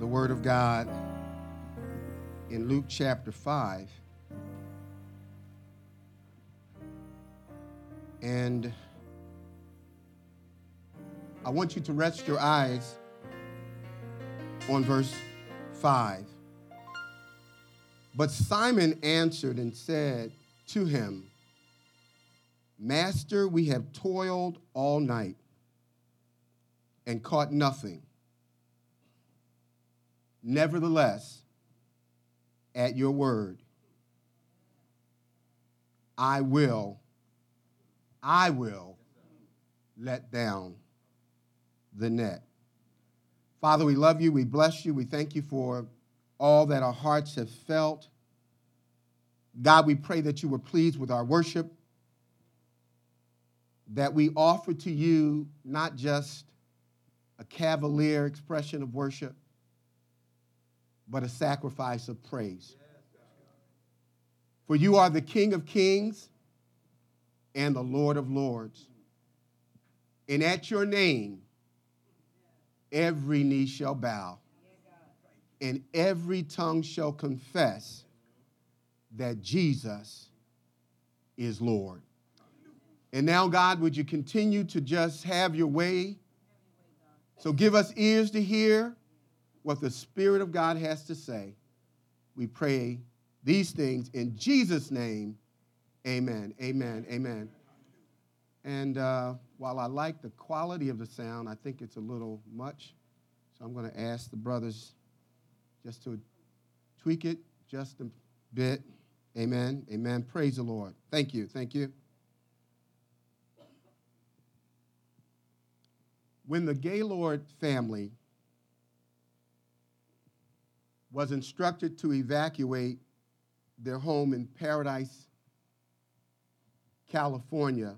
the Word of God in Luke chapter 5. And I want you to rest your eyes on verse 5. But Simon answered and said to him, Master, we have toiled all night and caught nothing. Nevertheless, at your word, I will, I will let down the net. Father, we love you. We bless you. We thank you for all that our hearts have felt. God, we pray that you were pleased with our worship, that we offer to you not just a cavalier expression of worship, but a sacrifice of praise. For you are the King of kings and the Lord of lords. And at your name, every knee shall bow, and every tongue shall confess that Jesus is Lord. And now, God, would you continue to just have your way? So give us ears to hear what the Spirit of God has to say. We pray these things in Jesus' name. Amen. Amen. Amen. And uh, while I like the quality of the sound, I think it's a little much. So I'm going to ask the brothers just to tweak it just a bit. Amen. Amen. Praise the Lord. Thank you. Thank you. When the Gaylord family was instructed to evacuate their home in Paradise, California,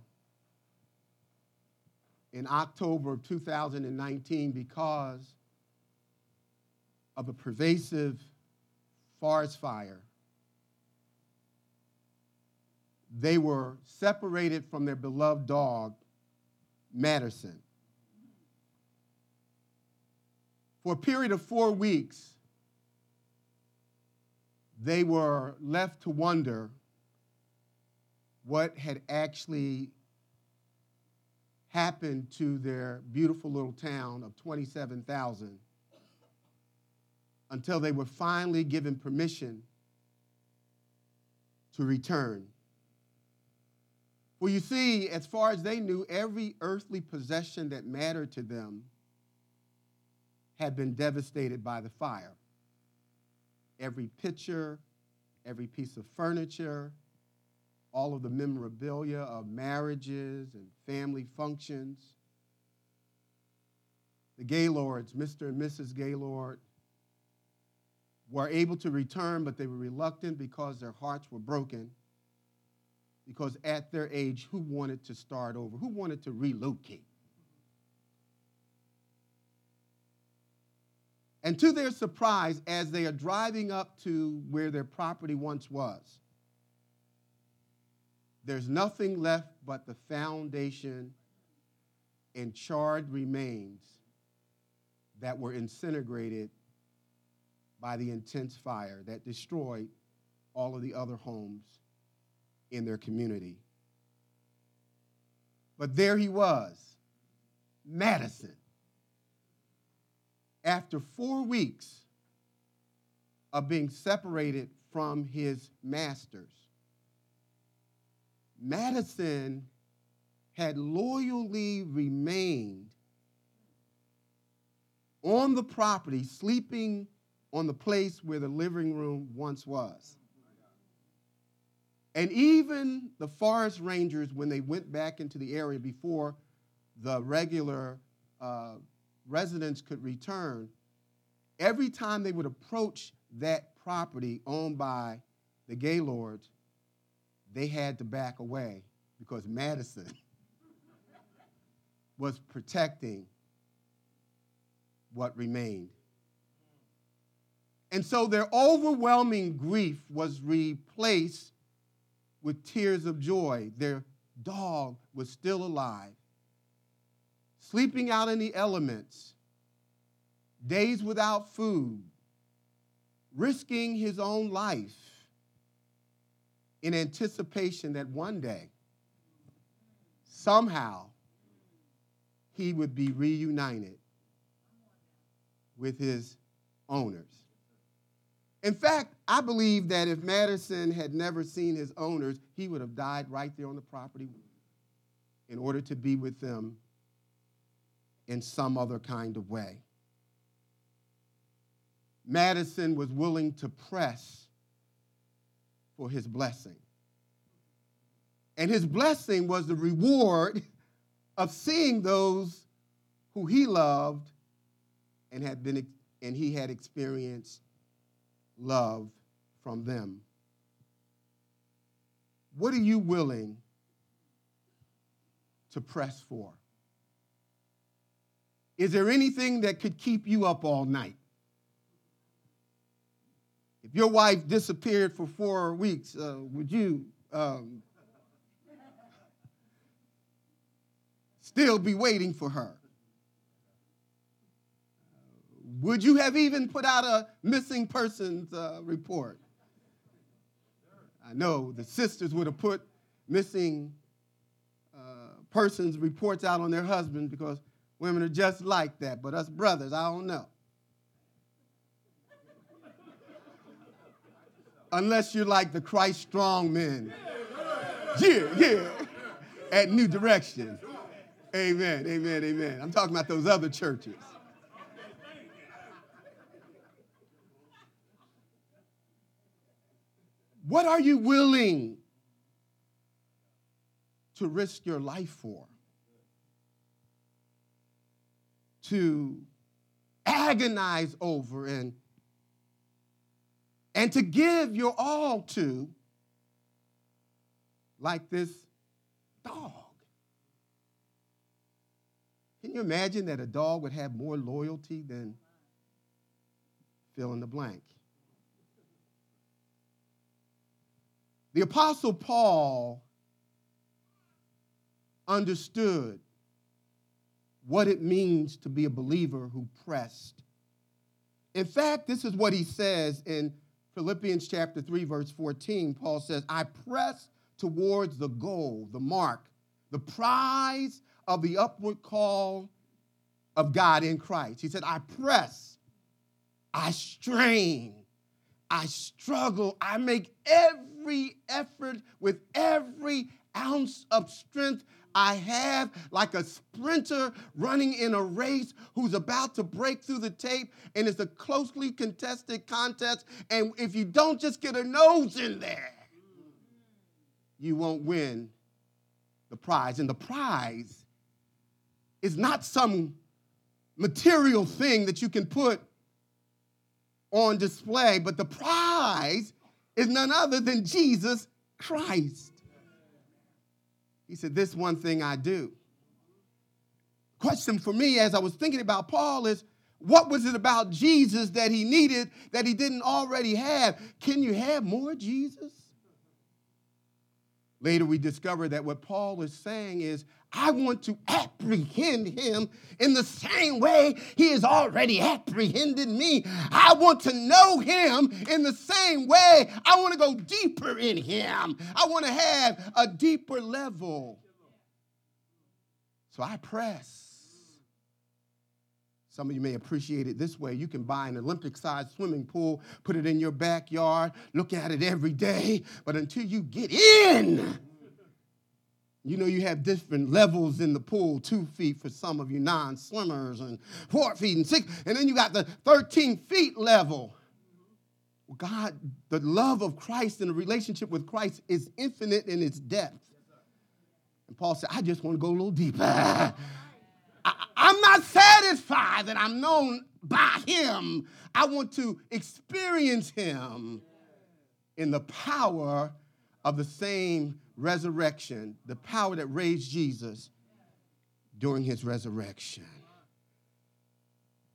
in October of 2019 because of a pervasive forest fire. They were separated from their beloved dog, Madison. For a period of four weeks, they were left to wonder what had actually happened to their beautiful little town of 27,000 until they were finally given permission to return. Well, you see, as far as they knew, every earthly possession that mattered to them had been devastated by the fire every picture, every piece of furniture, all of the memorabilia of marriages and family functions. The Gaylords, Mr. and Mrs. Gaylord, were able to return, but they were reluctant because their hearts were broken. Because at their age, who wanted to start over? Who wanted to relocate? And to their surprise, as they are driving up to where their property once was, there's nothing left but the foundation and charred remains that were incinerated by the intense fire that destroyed all of the other homes in their community. But there he was, Madison after four weeks of being separated from his masters, Madison had loyally remained on the property, sleeping on the place where the living room once was. And even the forest rangers, when they went back into the area before the regular uh, residents could return, every time they would approach that property owned by the Gaylords, they had to back away because Madison was protecting what remained. And so their overwhelming grief was replaced with tears of joy. Their dog was still alive sleeping out in the elements, days without food, risking his own life in anticipation that one day, somehow, he would be reunited with his owners. In fact, I believe that if Madison had never seen his owners, he would have died right there on the property in order to be with them in some other kind of way. Madison was willing to press for his blessing. And his blessing was the reward of seeing those who he loved and had been and he had experienced love from them. What are you willing to press for? Is there anything that could keep you up all night? If your wife disappeared for four weeks, uh, would you um, still be waiting for her? Would you have even put out a missing persons uh, report? I know the sisters would have put missing uh, persons reports out on their husbands because women are just like that. But us brothers, I don't know. Unless you're like the Christ strong men. Yeah, yeah. At New Direction. Amen, amen, amen. I'm talking about those other churches. What are you willing to risk your life for? To agonize over and, and to give your all to, like this dog. Can you imagine that a dog would have more loyalty than fill in the blank? The Apostle Paul understood what it means to be a believer who pressed. In fact, this is what he says in Philippians chapter 3, verse 14. Paul says, I press towards the goal, the mark, the prize of the upward call of God in Christ. He said, I press, I strain, I struggle, I make every effort, with every ounce of strength I have, like a sprinter running in a race who's about to break through the tape, and it's a closely contested contest. And if you don't just get a nose in there, you won't win the prize. And the prize is not some material thing that you can put on display, but the prize is none other than Jesus Christ. He said, This one thing I do. Question for me as I was thinking about Paul is what was it about Jesus that he needed that he didn't already have? Can you have more Jesus? Later, we discover that what Paul is saying is, I want to apprehend him in the same way he has already apprehended me. I want to know him in the same way. I want to go deeper in him. I want to have a deeper level. So I press. Some of you may appreciate it this way. You can buy an Olympic sized swimming pool, put it in your backyard, look at it every day, but until you get in, you know, you have different levels in the pool two feet for some of you non swimmers, and four feet and six, and then you got the 13 feet level. God, the love of Christ and the relationship with Christ is infinite in its depth. And Paul said, I just want to go a little deeper. I'm not satisfied that I'm known by him. I want to experience him in the power of the same resurrection, the power that raised Jesus during his resurrection.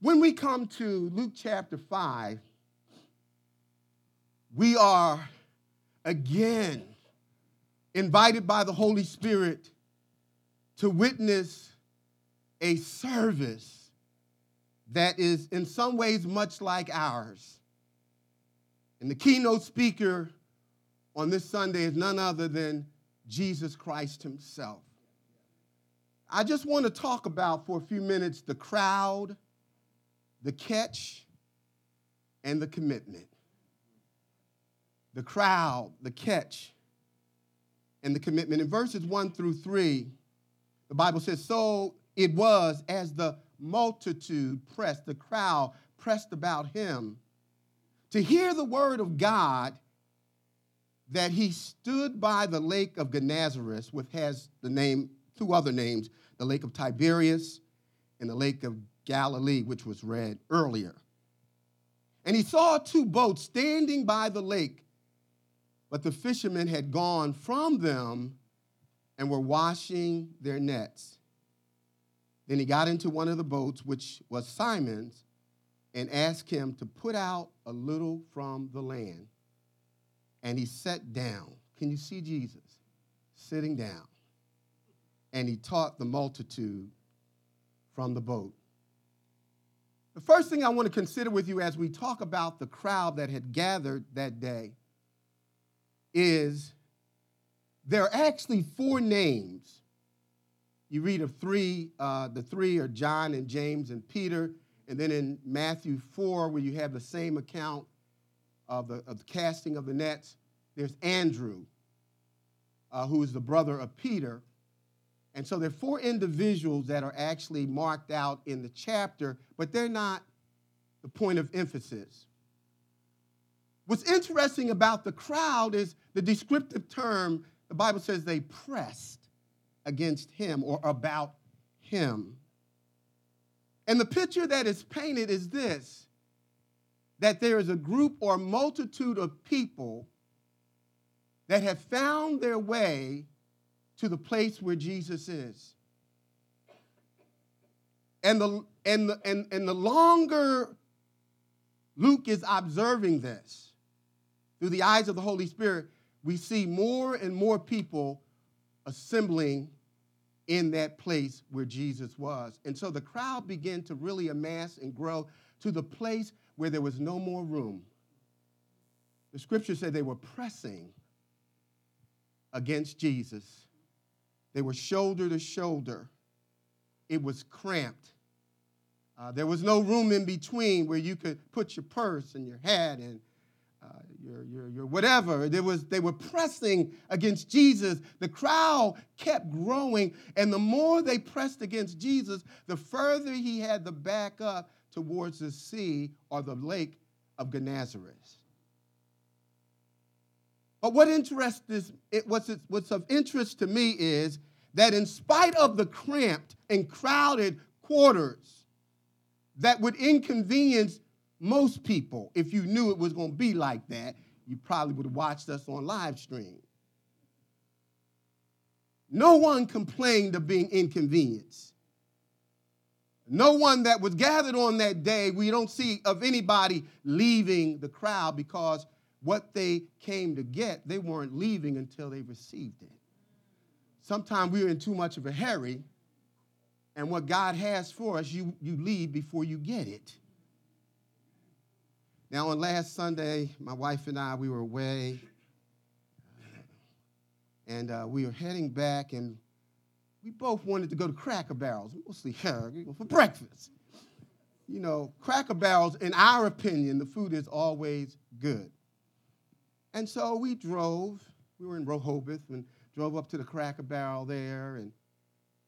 When we come to Luke chapter 5, we are again invited by the Holy Spirit to witness a service that is in some ways much like ours. And the keynote speaker on this Sunday is none other than Jesus Christ Himself. I just want to talk about for a few minutes the crowd, the catch, and the commitment. The crowd, the catch, and the commitment. In verses 1 through 3, the Bible says, So it was as the multitude pressed, the crowd pressed about him to hear the word of God that he stood by the lake of Gennesaret, which has the name, two other names, the lake of Tiberias and the lake of Galilee, which was read earlier. And he saw two boats standing by the lake, but the fishermen had gone from them and were washing their nets. Then he got into one of the boats, which was Simon's, and asked him to put out a little from the land. And he sat down. Can you see Jesus sitting down? And he taught the multitude from the boat. The first thing I want to consider with you as we talk about the crowd that had gathered that day is there are actually four names. You read of three, uh, the three are John and James and Peter. And then in Matthew 4, where you have the same account of the, of the casting of the nets, there's Andrew, uh, who is the brother of Peter. And so there are four individuals that are actually marked out in the chapter, but they're not the point of emphasis. What's interesting about the crowd is the descriptive term, the Bible says they pressed against him or about him. And the picture that is painted is this that there is a group or multitude of people that have found their way to the place where Jesus is. And the, and the, and, and the longer Luke is observing this through the eyes of the Holy Spirit, we see more and more people assembling in that place where Jesus was. And so the crowd began to really amass and grow to the place where there was no more room. The scripture said they were pressing against Jesus. They were shoulder to shoulder. It was cramped. Uh, there was no room in between where you could put your purse and your hat and uh, your, your, your whatever. There was, they were pressing against Jesus. The crowd kept growing, and the more they pressed against Jesus, the further he had to back up towards the sea or the lake of Gennesaret. But what interest is, it, what's, what's of interest to me is that in spite of the cramped and crowded quarters that would inconvenience most people, if you knew it was going to be like that, you probably would have watched us on live stream. No one complained of being inconvenienced. No one that was gathered on that day, we don't see of anybody leaving the crowd because what they came to get, they weren't leaving until they received it. Sometimes we're in too much of a hurry, and what God has for us, you, you leave before you get it. Now, on last Sunday, my wife and I, we were away, and uh, we were heading back, and we both wanted to go to Cracker Barrels, mostly for breakfast. You know, Cracker Barrels, in our opinion, the food is always good. And so we drove. We were in Rehoboth and drove up to the Cracker Barrel there, and,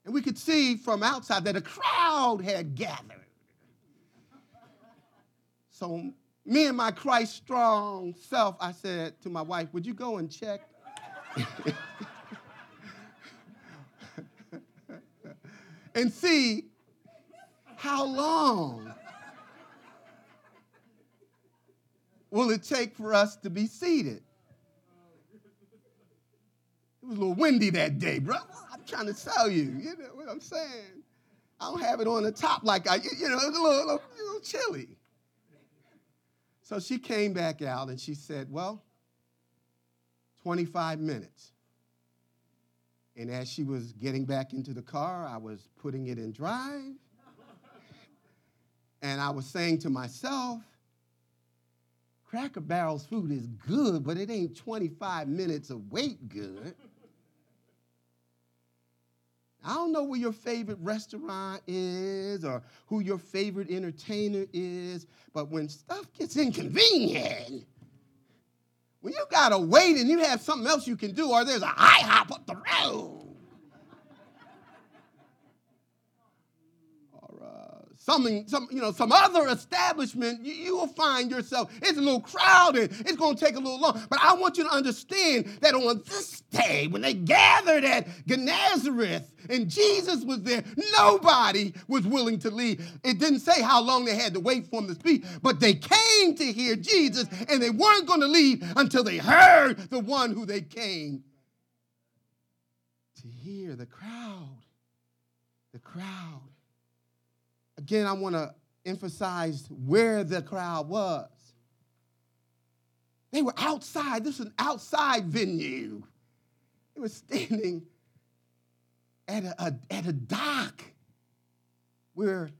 and we could see from outside that a crowd had gathered. So me and my Christ strong self, I said to my wife, would you go and check? and see how long will it take for us to be seated? It was a little windy that day, bro. I'm trying to tell you. You know what I'm saying? I don't have it on the top like I, you know, it's a little, little, little chilly. So she came back out and she said, Well, 25 minutes. And as she was getting back into the car, I was putting it in drive. And I was saying to myself, Cracker Barrel's food is good, but it ain't 25 minutes of wait good. I don't know where your favorite restaurant is or who your favorite entertainer is, but when stuff gets inconvenient, when you gotta wait and you have something else you can do, or there's a IHOP up the road, some, some, you know, some other establishment, you, you, will find yourself, it's a little crowded, it's going to take a little long. But I want you to understand that on this day, when they gathered at Gennesaret and Jesus was there, nobody was willing to leave. It didn't say how long they had to wait for him to speak, but they came to hear Jesus and they weren't going to leave until they heard the one who they came to hear. The crowd, the crowd Again, I want to emphasize where the crowd was. They were outside. This was an outside venue. They were standing at a, a at a dock where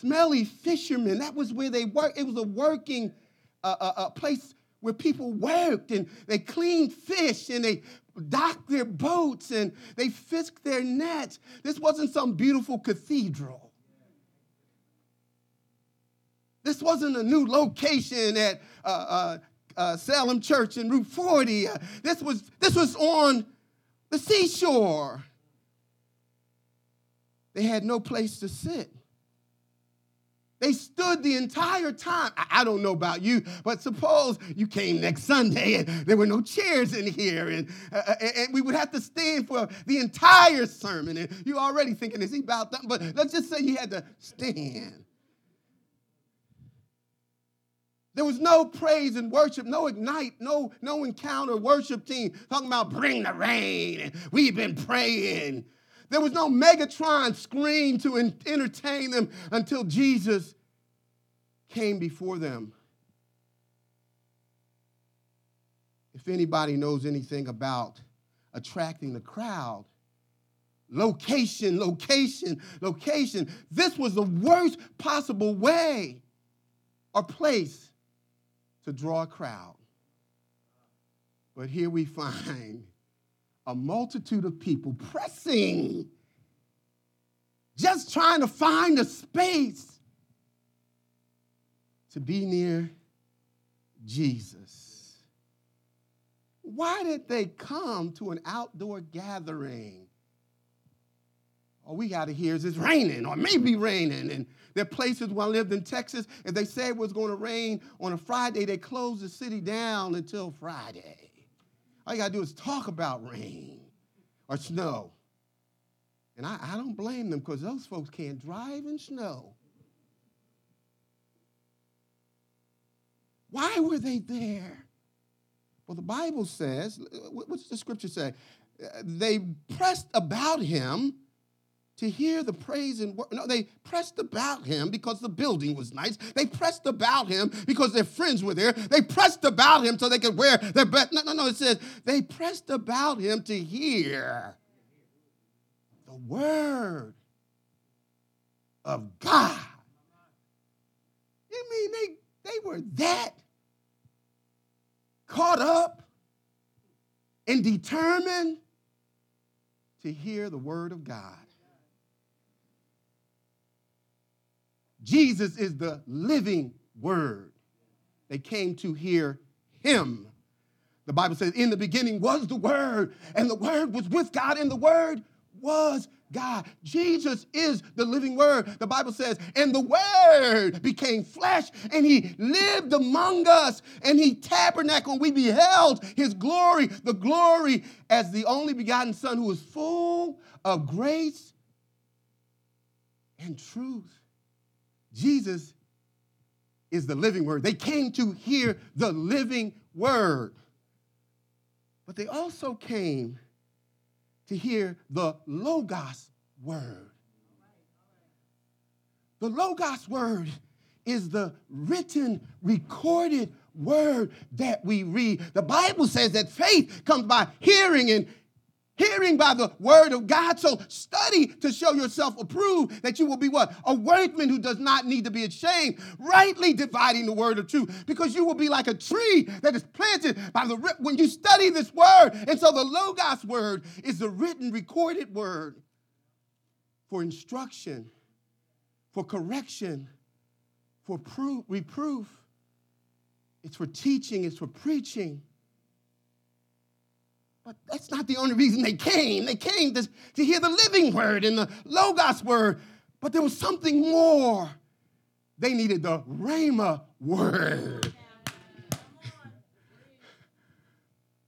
smelly fishermen, that was where they worked. It was a working uh, a, a place where people worked and they cleaned fish and they docked their boats and they fisked their nets. This wasn't some beautiful cathedral. This wasn't a new location at uh, uh, uh, Salem Church in Route 40. Uh, this, was, this was on the seashore. They had no place to sit. They stood the entire time. I, don't know about you, but suppose you came next Sunday and there were no chairs in here, and, uh, uh and we would have to stand for the entire sermon. And you're already thinking, is he about that? But let's just say you had to stand. There was no praise and worship, no ignite, no, no encounter worship team talking about bring the rain and we've been praying. There was no Megatron screen to entertain them until Jesus came before them. If anybody knows anything about attracting the crowd, location, location, location, this was the worst possible way or place to draw a crowd. But here we find a multitude of people pressing, just trying to find a space to be near Jesus. Why did they come to an outdoor gathering? All we got to hear is it's raining or maybe raining. And there are places where I lived in Texas, if they said it was going to rain on a Friday, they closed the city down until Friday. All you got to do is talk about rain or snow. And I, I don't blame them because those folks can't drive in snow. Why were they there? Well, the Bible says, what does the scripture say? They pressed about him to hear the praise and work. No, they pressed about him because the building was nice. They pressed about him because their friends were there. They pressed about him so they could wear their best. No, no, no. It says they pressed about him to hear the word of God. You mean they, they were that caught up and determined to hear the word of God? Jesus is the living word. They came to hear him. The Bible says, In the beginning was the Word, and the Word was with God, and the Word was God. Jesus is the living Word. The Bible says, And the Word became flesh, and He lived among us, and He tabernacled. We beheld His glory, the glory as the only begotten Son who is full of grace and truth. Jesus is the living word. They came to hear the living word. But they also came to hear the Logos word. The Logos word is the written, recorded word that we read. The Bible says that faith comes by hearing and hearing by the word of God. So study to show yourself approved that you will be what? A workman who does not need to be ashamed, rightly dividing the word of truth, because you will be like a tree that is planted by the when you study this word. And so the Logos word is the written, recorded word for instruction, for correction, for proof, reproof. It's for teaching, it's for preaching but that's not the only reason they came. They came to, to hear the living word and the Logos word. But there was something more. They needed the Rhema word.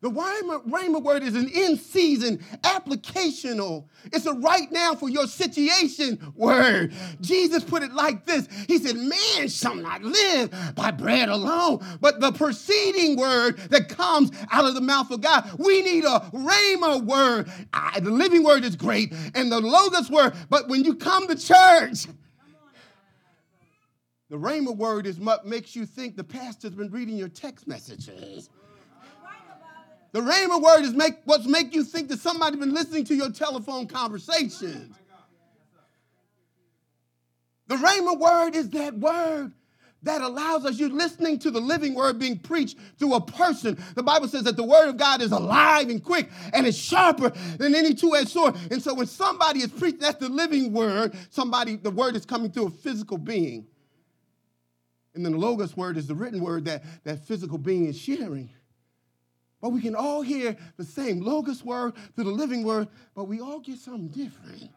The Rhema word is an in season applicational. It's a right now for your situation word. Jesus put it like this He said, Man shall not live by bread alone, but the preceding word that comes out of the mouth of God. We need a Rhema word. I, the living word is great, and the Logos word, but when you come to church, the Rhema word is what makes you think the pastor's been reading your text messages. The Rhema word is make what's make you think that somebody been listening to your telephone conversations. The Rhema word is that word that allows us, you're listening to the living word being preached through a person. The Bible says that the word of God is alive and quick and it's sharper than any two-edged sword. And so when somebody is preaching, that's the living word, somebody, the word is coming through a physical being. And then the Logos word is the written word that that physical being is sharing. But we can all hear the same Logos word to the living word, but we all get something different.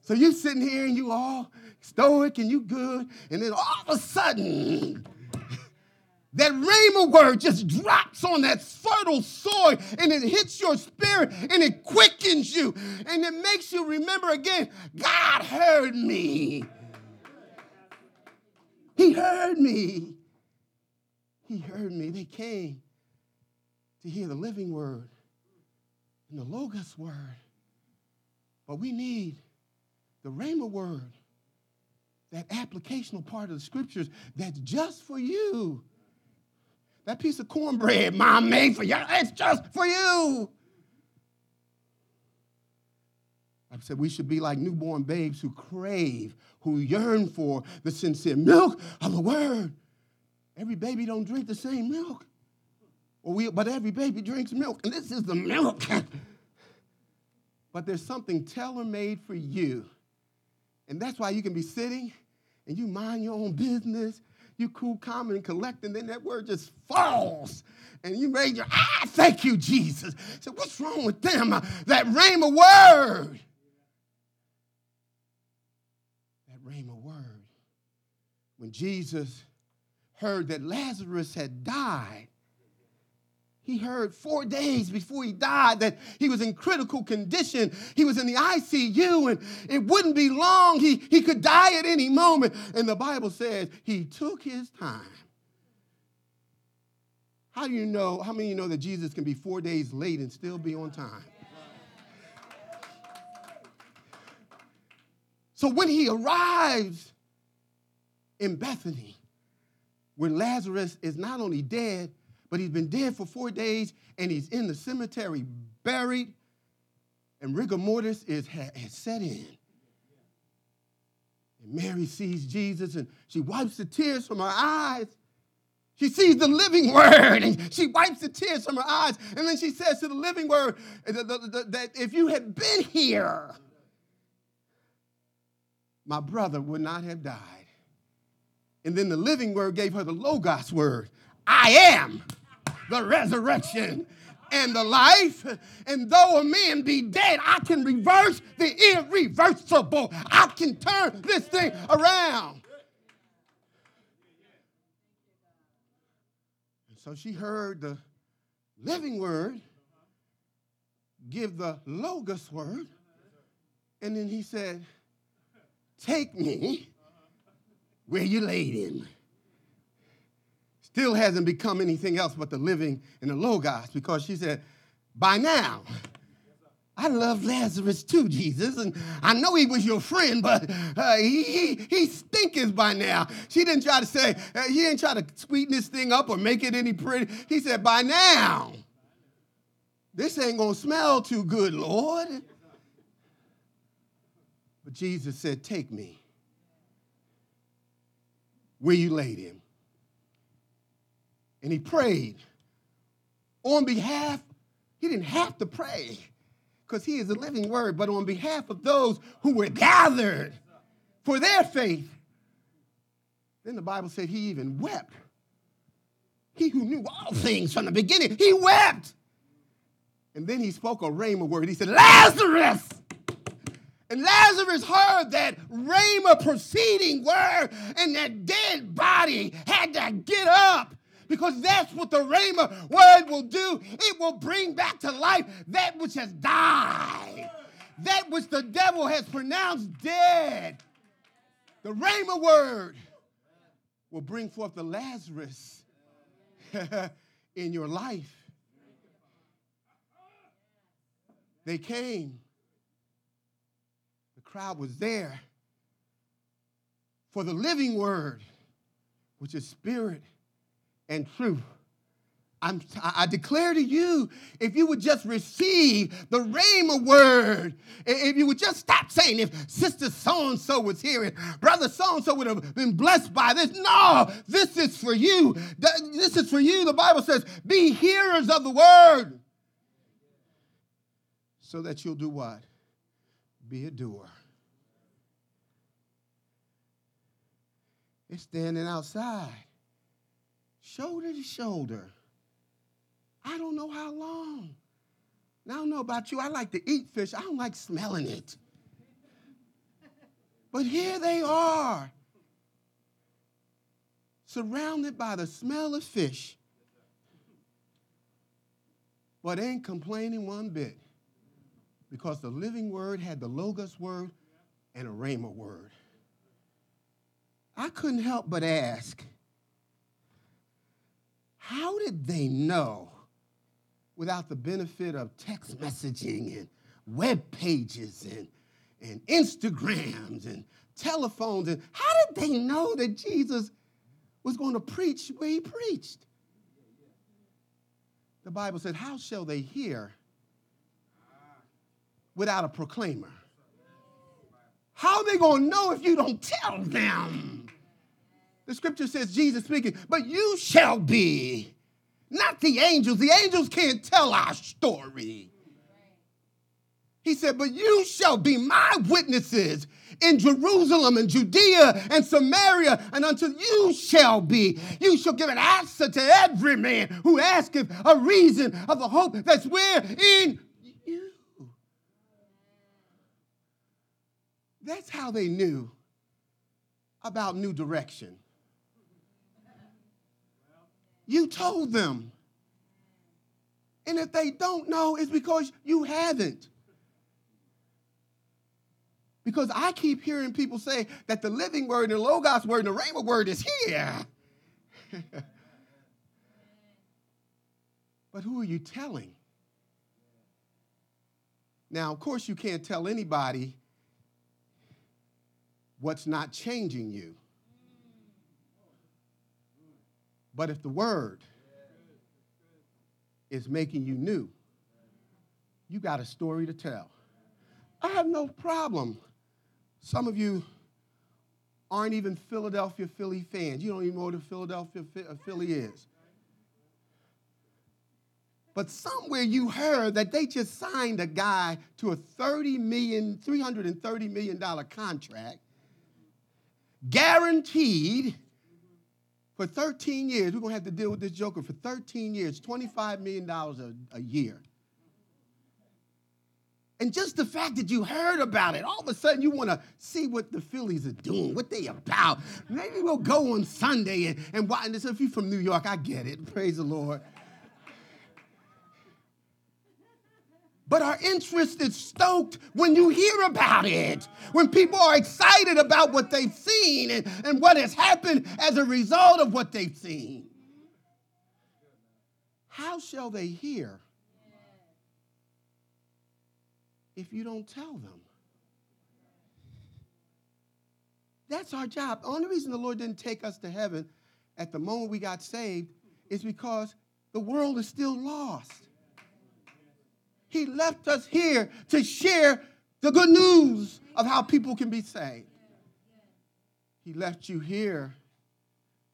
So you sitting here and you all stoic and you good, and then all of a sudden, that rhema word just drops on that fertile soil and it hits your spirit and it quickens you and it makes you remember again God heard me. He heard me. He heard me. They came to hear the living word and the Logos word. But we need the Rhema word, that applicational part of the scriptures that's just for you. That piece of cornbread mom made for you, it's just for you. I said we should be like newborn babes who crave, who yearn for the sincere milk of the word. Every baby don't drink the same milk. We, but every baby drinks milk, and this is the milk. but there's something tailor made for you. And that's why you can be sitting and you mind your own business. You cool, calm, and collect, and then that word just falls. And you raise your, ah, thank you, Jesus. So what's wrong with them? That rhema word. That rhema word. When Jesus heard that Lazarus had died, he heard four days before he died that he was in critical condition. He was in the ICU and it wouldn't be long. He, he could die at any moment. And the Bible says he took his time. How do you know, how many you know that Jesus can be four days late and still be on time? So when he arrives in Bethany, when Lazarus is not only dead, but he's been dead for four days and he's in the cemetery buried, and rigor mortis is, has set in. And Mary sees Jesus and she wipes the tears from her eyes. She sees the living word and she wipes the tears from her eyes. And then she says to the living word uh, that if you had been here, my brother would not have died. And then the living word gave her the Logos word I am the resurrection and the life. And though a man be dead, I can reverse the irreversible. I can turn this thing around. So she heard the living word give the logos word. And then he said, Take me where you laid him still hasn't become anything else but the living and the Logos because she said, by now, I love Lazarus too, Jesus, and I know he was your friend, but uh, he, he, he stinketh by now. She didn't try to say, uh, he didn't try to sweeten this thing up or make it any pretty. He said, by now, This ain't to smell too good, Lord. But Jesus said, Take me where you laid him. And he prayed on behalf, he didn't have to pray because he is a living word, but on behalf of those who were gathered for their faith. Then the Bible said he even wept. He who knew all things from the beginning, he wept. And then he spoke a rhema word. He said, Lazarus! And Lazarus heard that rhema proceeding word, and that dead body had to get up because that's what the rhema word will do. It will bring back to life that which has died, that which the devil has pronounced dead. The rhema word will bring forth the Lazarus in your life. They came. The crowd was there for the living word, which is spirit and truth. I'm, i declare to you, if you would just receive the rhema word, if you would just stop saying, if sister so and so was here and brother so and so would have been blessed by this. No, this is for you. This is for you. The Bible says, be hearers of the word so that you'll do what? Be a doer. It's standing outside shoulder to shoulder. I don't know how long. Now, I don't know about you. I like to eat fish, I don't like smelling it. But here they are, surrounded by the smell of fish, but ain't complaining one bit because the living word had the Logos word and a Rhema word. I couldn't help but ask how did they know without the benefit of text messaging and web pages and, and Instagrams and telephones? And how did they know that Jesus was going to preach where he preached? The Bible said, How shall they hear without a proclaimer? How are they going to know if you don't tell them? The scripture says, Jesus speaking, but you shall be, not the angels. The angels can't tell our story. He said, But you shall be my witnesses in Jerusalem and Judea and Samaria, and until you shall be. You shall give an answer to every man who asketh a reason of the hope that's where in you. That's how they knew about new direction. You told them. And if they don't know, it's because you haven't. Because I keep hearing people say that the living word and the Logos word and the Rhema word is here. but who are you telling? Now, of course, you can't tell anybody what's not changing you. But if the word is making you new, you got a story to tell. I have no problem. Some of you aren't even Philadelphia Philly fans. You don't even know what a Philadelphia Philly is. But somewhere you heard that they just signed a guy to a $30 million, $330 million contract, guaranteed for 13 years, we're going to have to deal with this joker for 13 years, $25 million a, a year. And just the fact that you heard about it, all of a sudden you want to see what the Phillies are doing, what they about. Maybe we'll go on Sunday and, and watch. And if you're from New York, I get it. Praise the Lord. But our interest is stoked when you hear about it, when people are excited about what they've seen and, and what has happened as a result of what they've seen. How shall they hear if you don't tell them? That's our job. The only reason the Lord didn't take us to heaven at the moment we got saved is because the world is still lost. He left us here to share the good news of how people can be saved. He left you here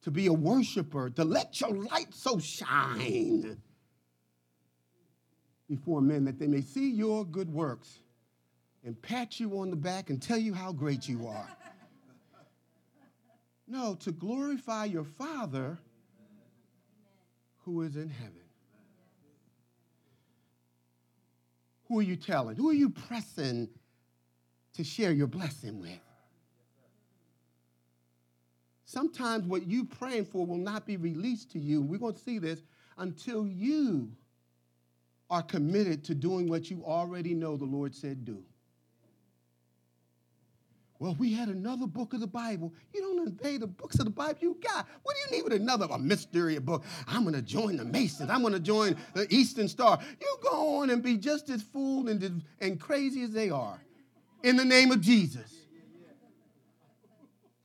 to be a worshiper, to let your light so shine before men that they may see your good works and pat you on the back and tell you how great you are. No, to glorify your Father who is in heaven. Who are you telling? Who are you pressing to share your blessing with? Sometimes what you praying for will not be released to you. We're going to see this until you are committed to doing what you already know the Lord said do. Well, we had another book of the Bible. You don't obey the books of the Bible you got. What do you need with another a mystery book? I'm going to join the Masons. I'm going to join the Eastern Star. You go on and be just as fooled and, and crazy as they are in the name of Jesus.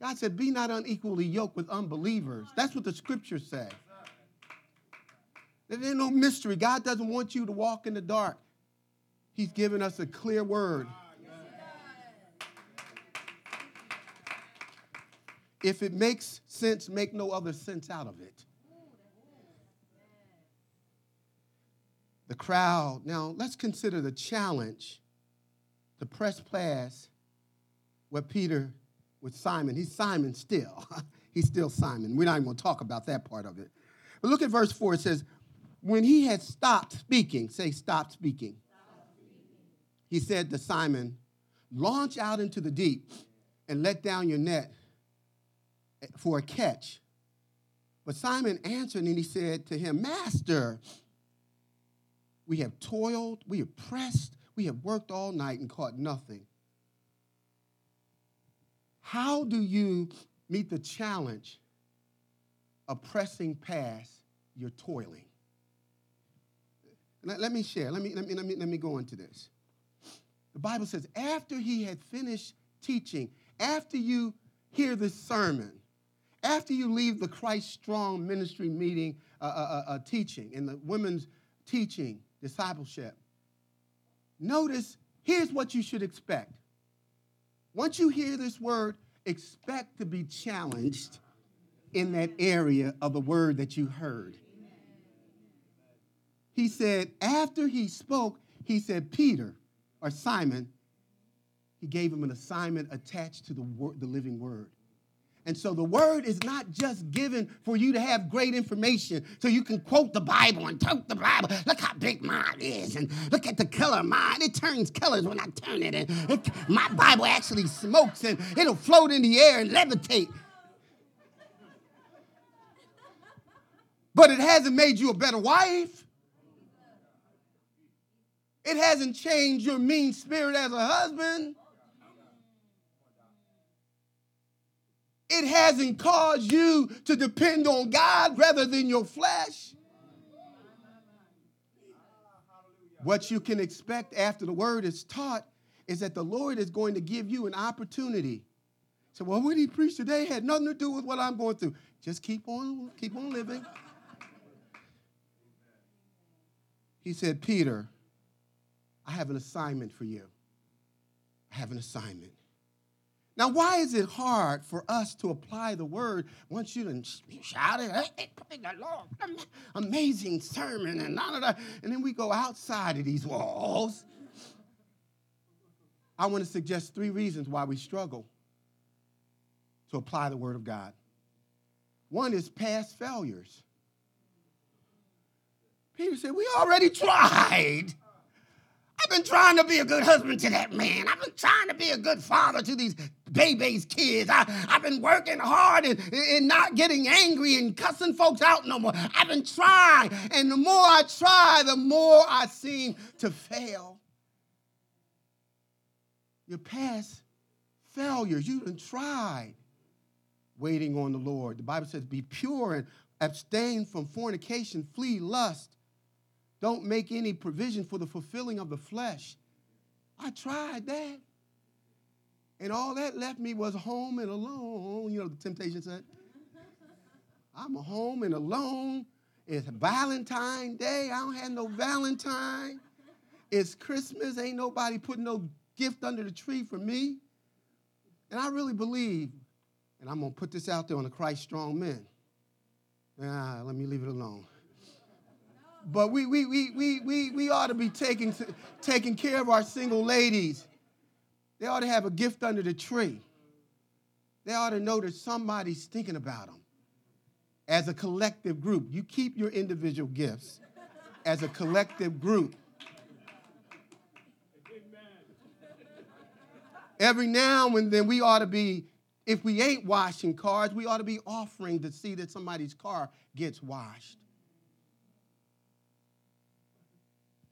God said, Be not unequally yoked with unbelievers. That's what the scriptures say. There's no mystery. God doesn't want you to walk in the dark. He's given us a clear word. If it makes sense, make no other sense out of it. The crowd. Now, let's consider the challenge to press past what Peter with Simon. He's Simon still. He's still Simon. We're not even going to talk about that part of it. But look at verse 4. It says, When he had stopped speaking, say, stop speaking. Stop speaking. He said to Simon, Launch out into the deep and let down your net for a catch. But Simon answered and he said to him, Master, we have toiled, we have pressed, we have worked all night and caught nothing. How do you meet the challenge of pressing past your toiling? Let, let me share. Let me, let, me, let, me, let me go into this. The Bible says, after he had finished teaching, after you hear this sermon, after you leave the Christ Strong ministry meeting, uh, uh, uh, uh, teaching, and the women's teaching, discipleship, notice here's what you should expect. Once you hear this word, expect to be challenged in that area of the word that you heard. He said, after he spoke, he said, Peter or Simon, he gave him an assignment attached to the, word, the living word. And so the word is not just given for you to have great information so you can quote the Bible and tote the Bible. Look how big mine is. And look at the color of mine. It turns colors when I turn it. And it, my Bible actually smokes and it'll float in the air and levitate. But it hasn't made you a better wife. It hasn't changed your mean spirit as a husband. It hasn't caused you to depend on God rather than your flesh. What you can expect after the word is taught is that the Lord is going to give you an opportunity. So, well, what he preached today had nothing to do with what I'm going through. Just keep on, keep on living. He said, Peter, I have an assignment for you. I have an assignment. Now, why is it hard for us to apply the word once you done shouted, hey, amazing sermon, and and then we go outside of these walls? I want to suggest three reasons why we struggle to apply the word of God. One is past failures. Peter said, We already tried. I've been trying to be a good husband to that man. I've been trying to be a good father to these baby's kids. I, have been working hard and, and not getting angry and cussing folks out no more. I've been trying. And the more I try, the more I seem to fail. Your past failures, you didn't try waiting on the Lord. The Bible says, be pure and abstain from fornication, flee lust. Don't make any provision for the fulfilling of the flesh. I tried that. And all that left me was home and alone. You know, the temptation said, I'm home and alone. It's Valentine Day. I don't have no Valentine. It's Christmas. Ain't nobody putting no gift under the tree for me. And I really believe, and I'm going to put this out there on the Christ Strong Men. Ah, let me leave it alone. But we, we, we, we, we, we ought to be taking, taking care of our single ladies. They ought to have a gift under the tree. They ought to know that somebody's thinking about them as a collective group. You keep your individual gifts as a collective group. Every now and then, we ought to be, if we ain't washing cars, we ought to be offering to see that somebody's car gets washed.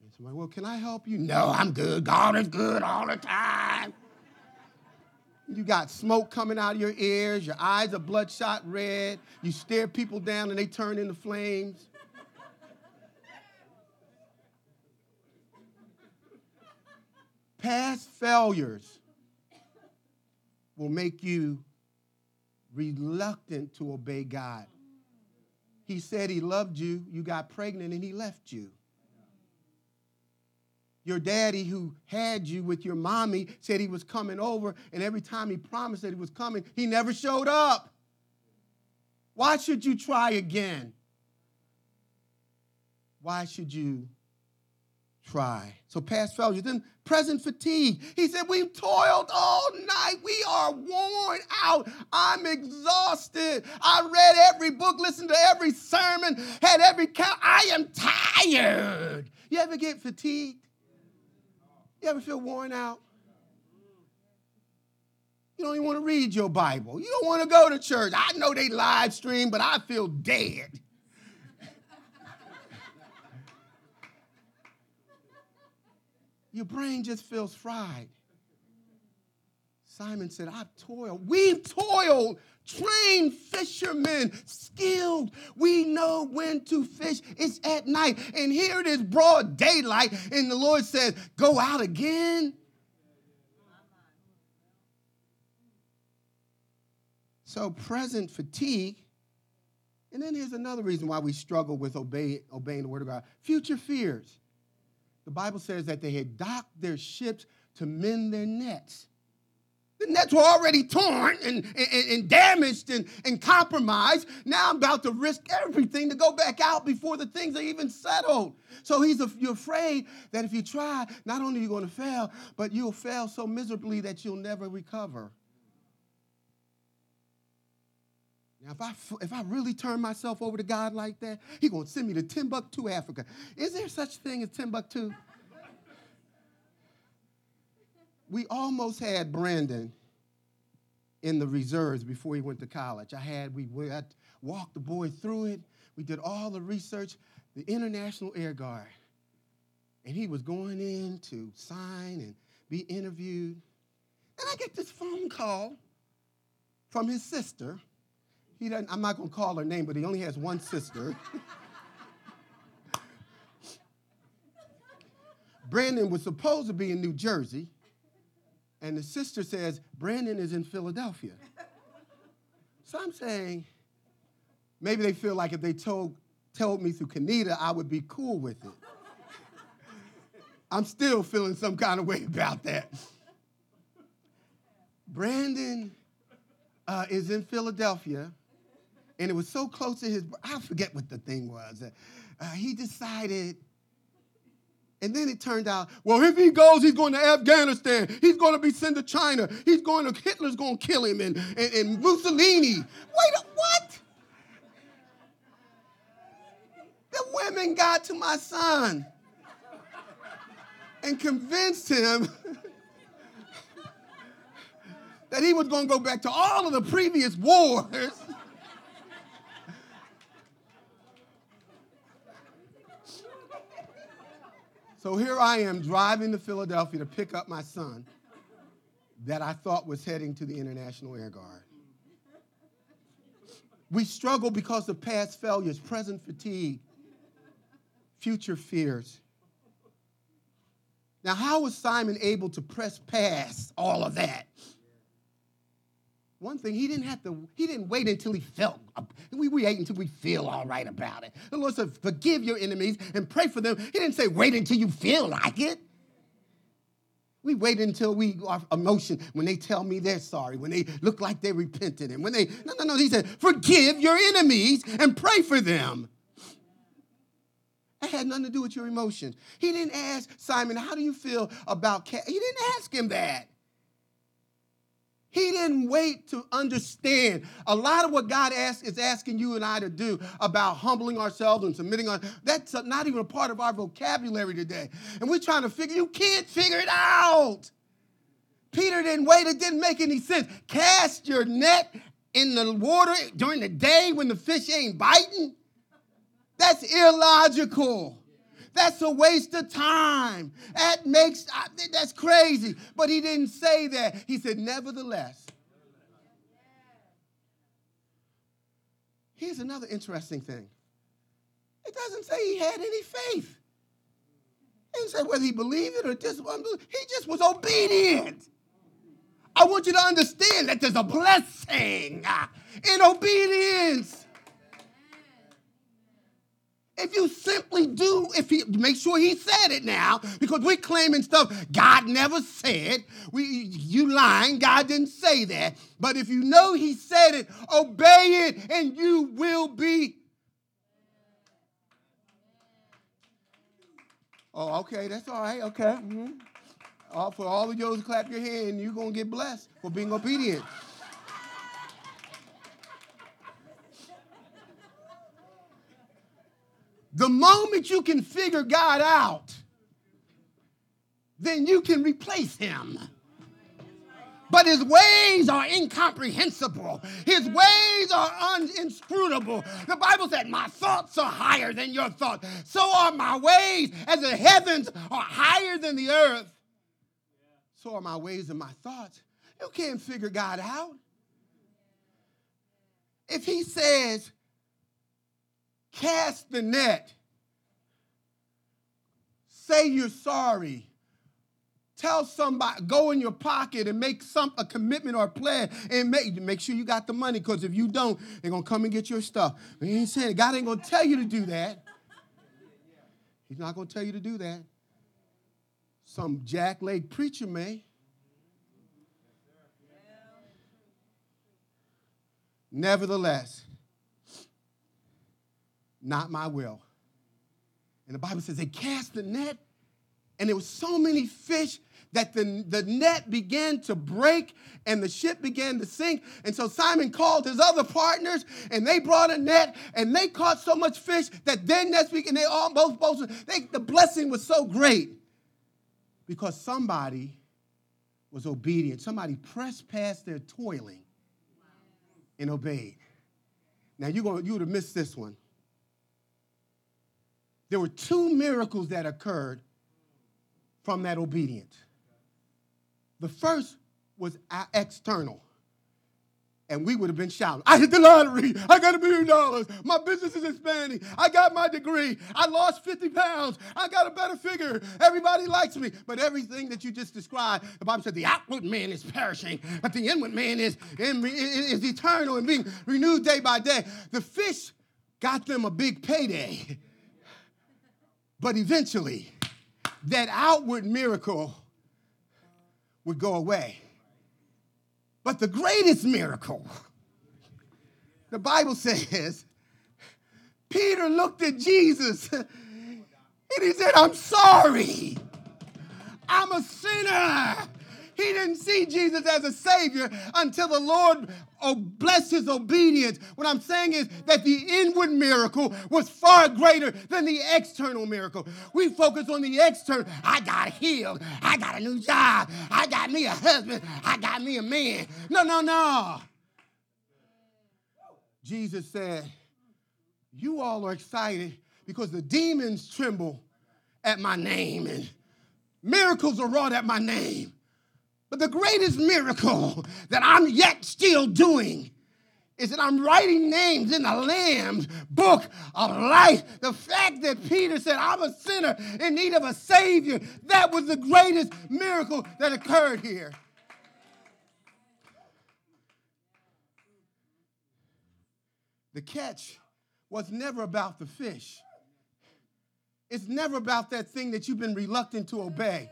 And somebody, well, can I help you? No, I'm good. God is good all the time. You got smoke coming out of your ears, your eyes are bloodshot red, you stare people down and they turn into flames. Past failures will make you reluctant to obey God. He said he loved you, you got pregnant, and he left you. Your daddy, who had you with your mommy, said he was coming over, and every time he promised that he was coming, he never showed up. Why should you try again? Why should you try. So past failures. Then present fatigue. He said, We've toiled all night. We are worn out. I'm exhausted. I read every book, listened to every sermon, had every count. I am tired. You ever get fatigued? You ever feel worn out? You don't even want to read your Bible. You don't want to go to church. I know they live stream, but I feel dead. Your brain just feels fried. Simon said, I've toiled. We've toiled. Trained fishermen, skilled. We know when to fish. It's at night. And here it is, broad daylight. And the Lord says, Go out again. So, present fatigue. And then here's another reason why we struggle with obey, obeying the word of God future fears the Bible says that they had docked their ships to mend their nets. The nets were already torn and, and, and, damaged and, and compromised. Now I'm about to risk everything to go back out before the things are even settled. So he's a, you're afraid that if you try, not only are you going to fail, but you'll fail so miserably that you'll never recover. Now, if I, if I really turn myself over to God like that, He's going to send me to Timbuktu, Africa. Is there such thing as Timbuktu? We almost had Brandon in the reserves before he went to college. I had, we, walked the boy through it. We did all the research, the International Air Guard. And he was going in to sign and be interviewed. And I get this phone call from his sister he doesn't, I'm not going to call her name, but he only has one sister. Brandon was supposed to be in New Jersey, and the sister says, Brandon is in Philadelphia. So I'm saying, maybe they feel like if they told, told me through Kanita, I would be cool with it. I'm still feeling some kind of way about that. Brandon uh, is in Philadelphia and it was so close to his, I forget what the thing was. Uh, he decided, and then it turned out, well, if he goes, he's going to Afghanistan. He's going to be sent to China. He's going to, Hitler's going to kill him, and, and, and Mussolini. Wait, what? The women got to my son and convinced him that he was going to go back to all of the previous wars So here I am driving to Philadelphia to pick up my son that I thought was heading to the International Air Guard. We struggle because of past failures, present fatigue, future fears. Now, how was Simon able to press past all of that? One thing, he didn't have to, he didn't wait until he felt, we wait until we feel all right about it. The Lord said, forgive your enemies and pray for them. He didn't say, wait until you feel like it. We wait until we our emotion when they tell me they're sorry, when they look like they repented, and when they no no no. He said, "Forgive your enemies and pray for them." That had nothing to do with your emotions. He didn't ask Simon, "How do you feel about cat?" He didn't ask him that. He didn't wait to understand. A lot of what God ask, is asking you and I to do about humbling ourselves and submitting on, that's not even a part of our vocabulary today. And we're trying to figure, you can't figure it out. Peter didn't wait, it didn't make any sense. Cast your net in the water during the day when the fish ain't biting. That's illogical. That's a waste of time. That makes, that's crazy. But he didn't say that. He said, nevertheless. Here's another interesting thing. It doesn't say he had any faith. It didn't say whether he believed it or just He just was obedient. I want you to understand that there's a blessing in obedience. If you simply do, if he make sure he said it now, because we're claiming stuff God never said. We you lying, God didn't say that. But if you know he said it, obey it, and you will be. Oh, okay, that's all right. Okay. Mm-hmm. All, for all of you to clap your hand, you're gonna get blessed for being obedient. The moment you can figure God out, then you can replace him. But his ways are incomprehensible. His ways are inscrutable. The Bible said, My thoughts are higher than your thoughts. So are my ways, as the heavens are higher than the earth. So are my ways and my thoughts. You can't figure God out. If he says, Cast the net. Say you're sorry. Tell somebody, go in your pocket and make some a commitment or a plan and make, make sure you got the money because if you don't, they're gonna come and get your stuff. He ain't saying God ain't gonna tell you to do that. He's not gonna tell you to do that. Some jackleg preacher may. Nevertheless, not my will. And the Bible says they cast the net, and there was so many fish that the, the net began to break and the ship began to sink. And so Simon called his other partners and they brought a net and they caught so much fish that then next week and they all both both they, the blessing was so great because somebody was obedient. Somebody pressed past their toiling and obeyed. Now you're going you would have missed this one there were two miracles that occurred from that obedience. The first was external. And we would have been shouting, I hit the lottery. I got a million dollars. My business is expanding. I got my degree. I lost 50 pounds. I got a better figure. Everybody likes me. But everything that you just described, the Bible said the outward man is perishing, but the inward man is, is eternal and being renewed day by day. The fish got them a big payday. But eventually, that outward miracle would go away. But the greatest miracle, the Bible says, Peter looked at Jesus and he said, I'm sorry. I'm a sinner. He didn't see Jesus as a Savior until the Lord oh, blessed his obedience. What I'm saying is that the inward miracle was far greater than the external miracle. We focus on the external. I got healed. I got a new job. I got me a husband. I got me a man. No, no, no. Jesus said, You all are excited because the demons tremble at my name and miracles are wrought at my name. But the greatest miracle that I'm yet still doing is that I'm writing names in the Lamb's book of life. The fact that Peter said, I'm a sinner in need of a Savior, that was the greatest miracle that occurred here. The catch was never about the fish. It's never about that thing that you've been reluctant to obey.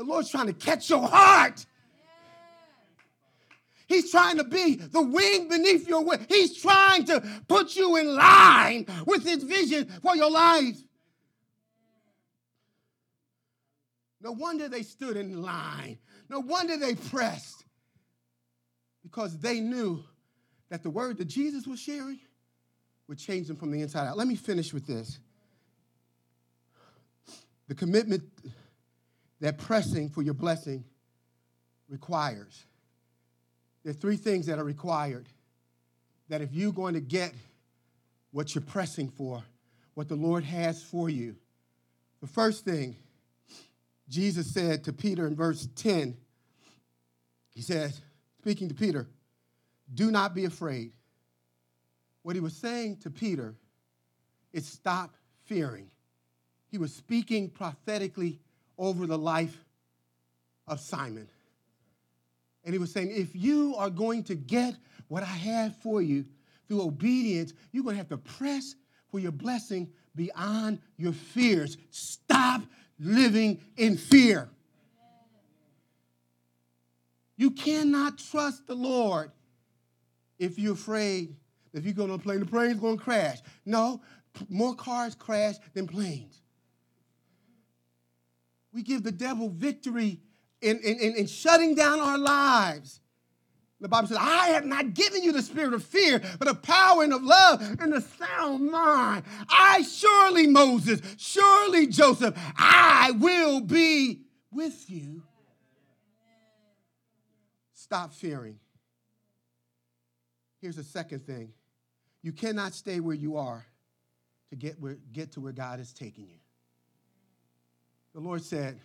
The Lord's trying to catch your heart. He's trying to be the wing beneath your wing. He's trying to put you in line with his vision for your life. No wonder they stood in line. No wonder they pressed. Because they knew that the word that Jesus was sharing would change them from the inside out. Let me finish with this. The commitment that pressing for your blessing requires. There are three things that are required that if you're going to get what you're pressing for, what the Lord has for you, the first thing Jesus said to Peter in verse 10, he said, speaking to Peter, do not be afraid. What he was saying to Peter is stop fearing. He was speaking prophetically over the life of Simon. And he was saying, if you are going to get what I have for you through obedience, you're going to have to press for your blessing beyond your fears. Stop living in fear. You cannot trust the Lord if you're afraid if you're going to plane, the plane's going to crash. No, more cars crash than planes. We give the devil victory in, in, in, in shutting down our lives. The Bible says, I have not given you the spirit of fear, but of power and of love and a sound mind. I surely, Moses, surely, Joseph, I will be with you. Stop fearing. Here's the second thing you cannot stay where you are to get, where, get to where God is taking you. The Lord said,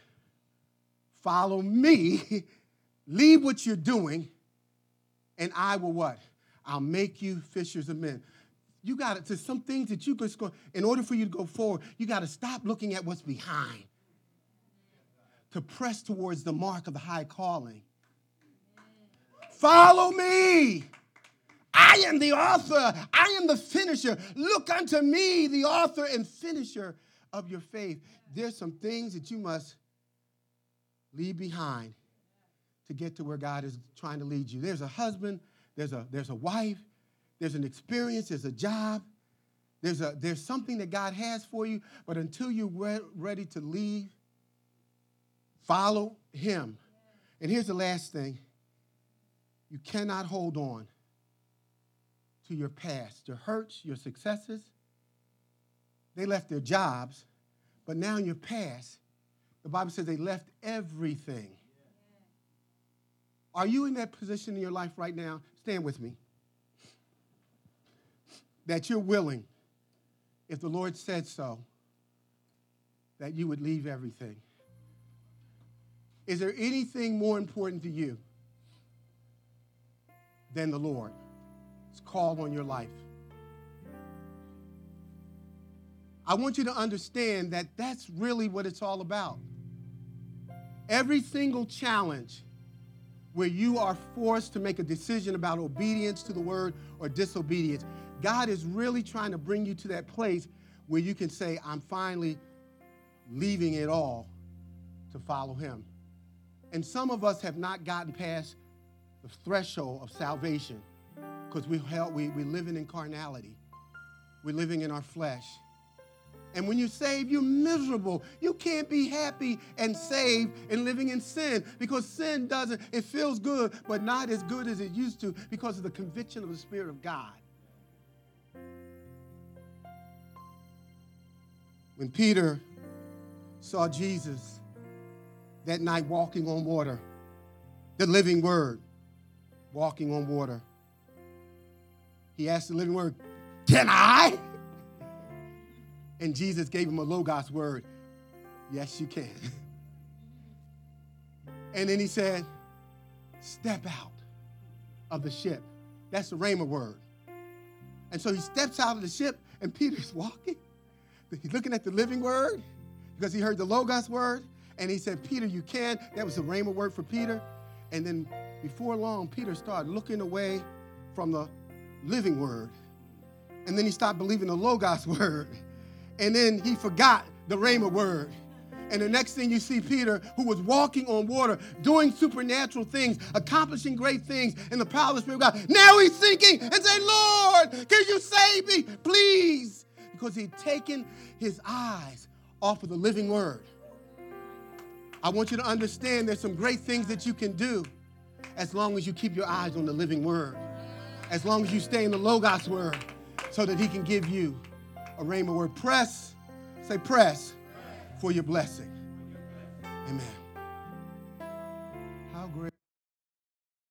Follow me, leave what you're doing, and I will what? I'll make you fishers of men. You got to, some things that you could score, in order for you to go forward, you got to stop looking at what's behind to press towards the mark of the high calling. Follow me. I am the author. I am the finisher. Look unto me, the author and finisher of your faith. There's some things that you must leave behind to get to where God is trying to lead you. There's a husband, there's a, there's a wife, there's an experience, there's a job, there's, a, there's something that God has for you, but until you're re- ready to leave, follow Him. And here's the last thing you cannot hold on to your past, your hurts, your successes. They left their jobs, but now in your past, the Bible says they left everything. Are you in that position in your life right now? Stand with me. That you're willing, if the Lord said so, that you would leave everything. Is there anything more important to you than the Lord? call on your life. I want you to understand that that's really what it's all about. Every single challenge where you are forced to make a decision about obedience to the word or disobedience, God is really trying to bring you to that place where you can say, I'm finally leaving it all to follow Him. And some of us have not gotten past the threshold of salvation because we, we, we're living in carnality. We're living in our flesh. And when you're saved, you're miserable. You can't be happy and saved and living in sin because sin doesn't, it feels good, but not as good as it used to because of the conviction of the Spirit of God. When Peter saw Jesus that night walking on water, the living word, walking on water, he asked the living word, Can I? And Jesus gave him a Logos word. Yes, you can. And then he said, Step out of the ship. That's the Rhema word. And so he steps out of the ship, and Peter's walking. He's looking at the living word because he heard the Logos word. And he said, Peter, you can. That was the Rhema word for Peter. And then before long, Peter started looking away from the living word. And then he stopped believing the Logos word. And then he forgot the Rhema word. And the next thing you see Peter, who was walking on water, doing supernatural things, accomplishing great things in the power of the Spirit of God. Now he's sinking and saying, Lord, can you save me, please? Because he'd taken his eyes off of the living word. I want you to understand there's some great things that you can do as long as you keep your eyes on the living word, as long as you stay in the Logos word, so that he can give you a rhema word. Press, say press for your blessing. Amen.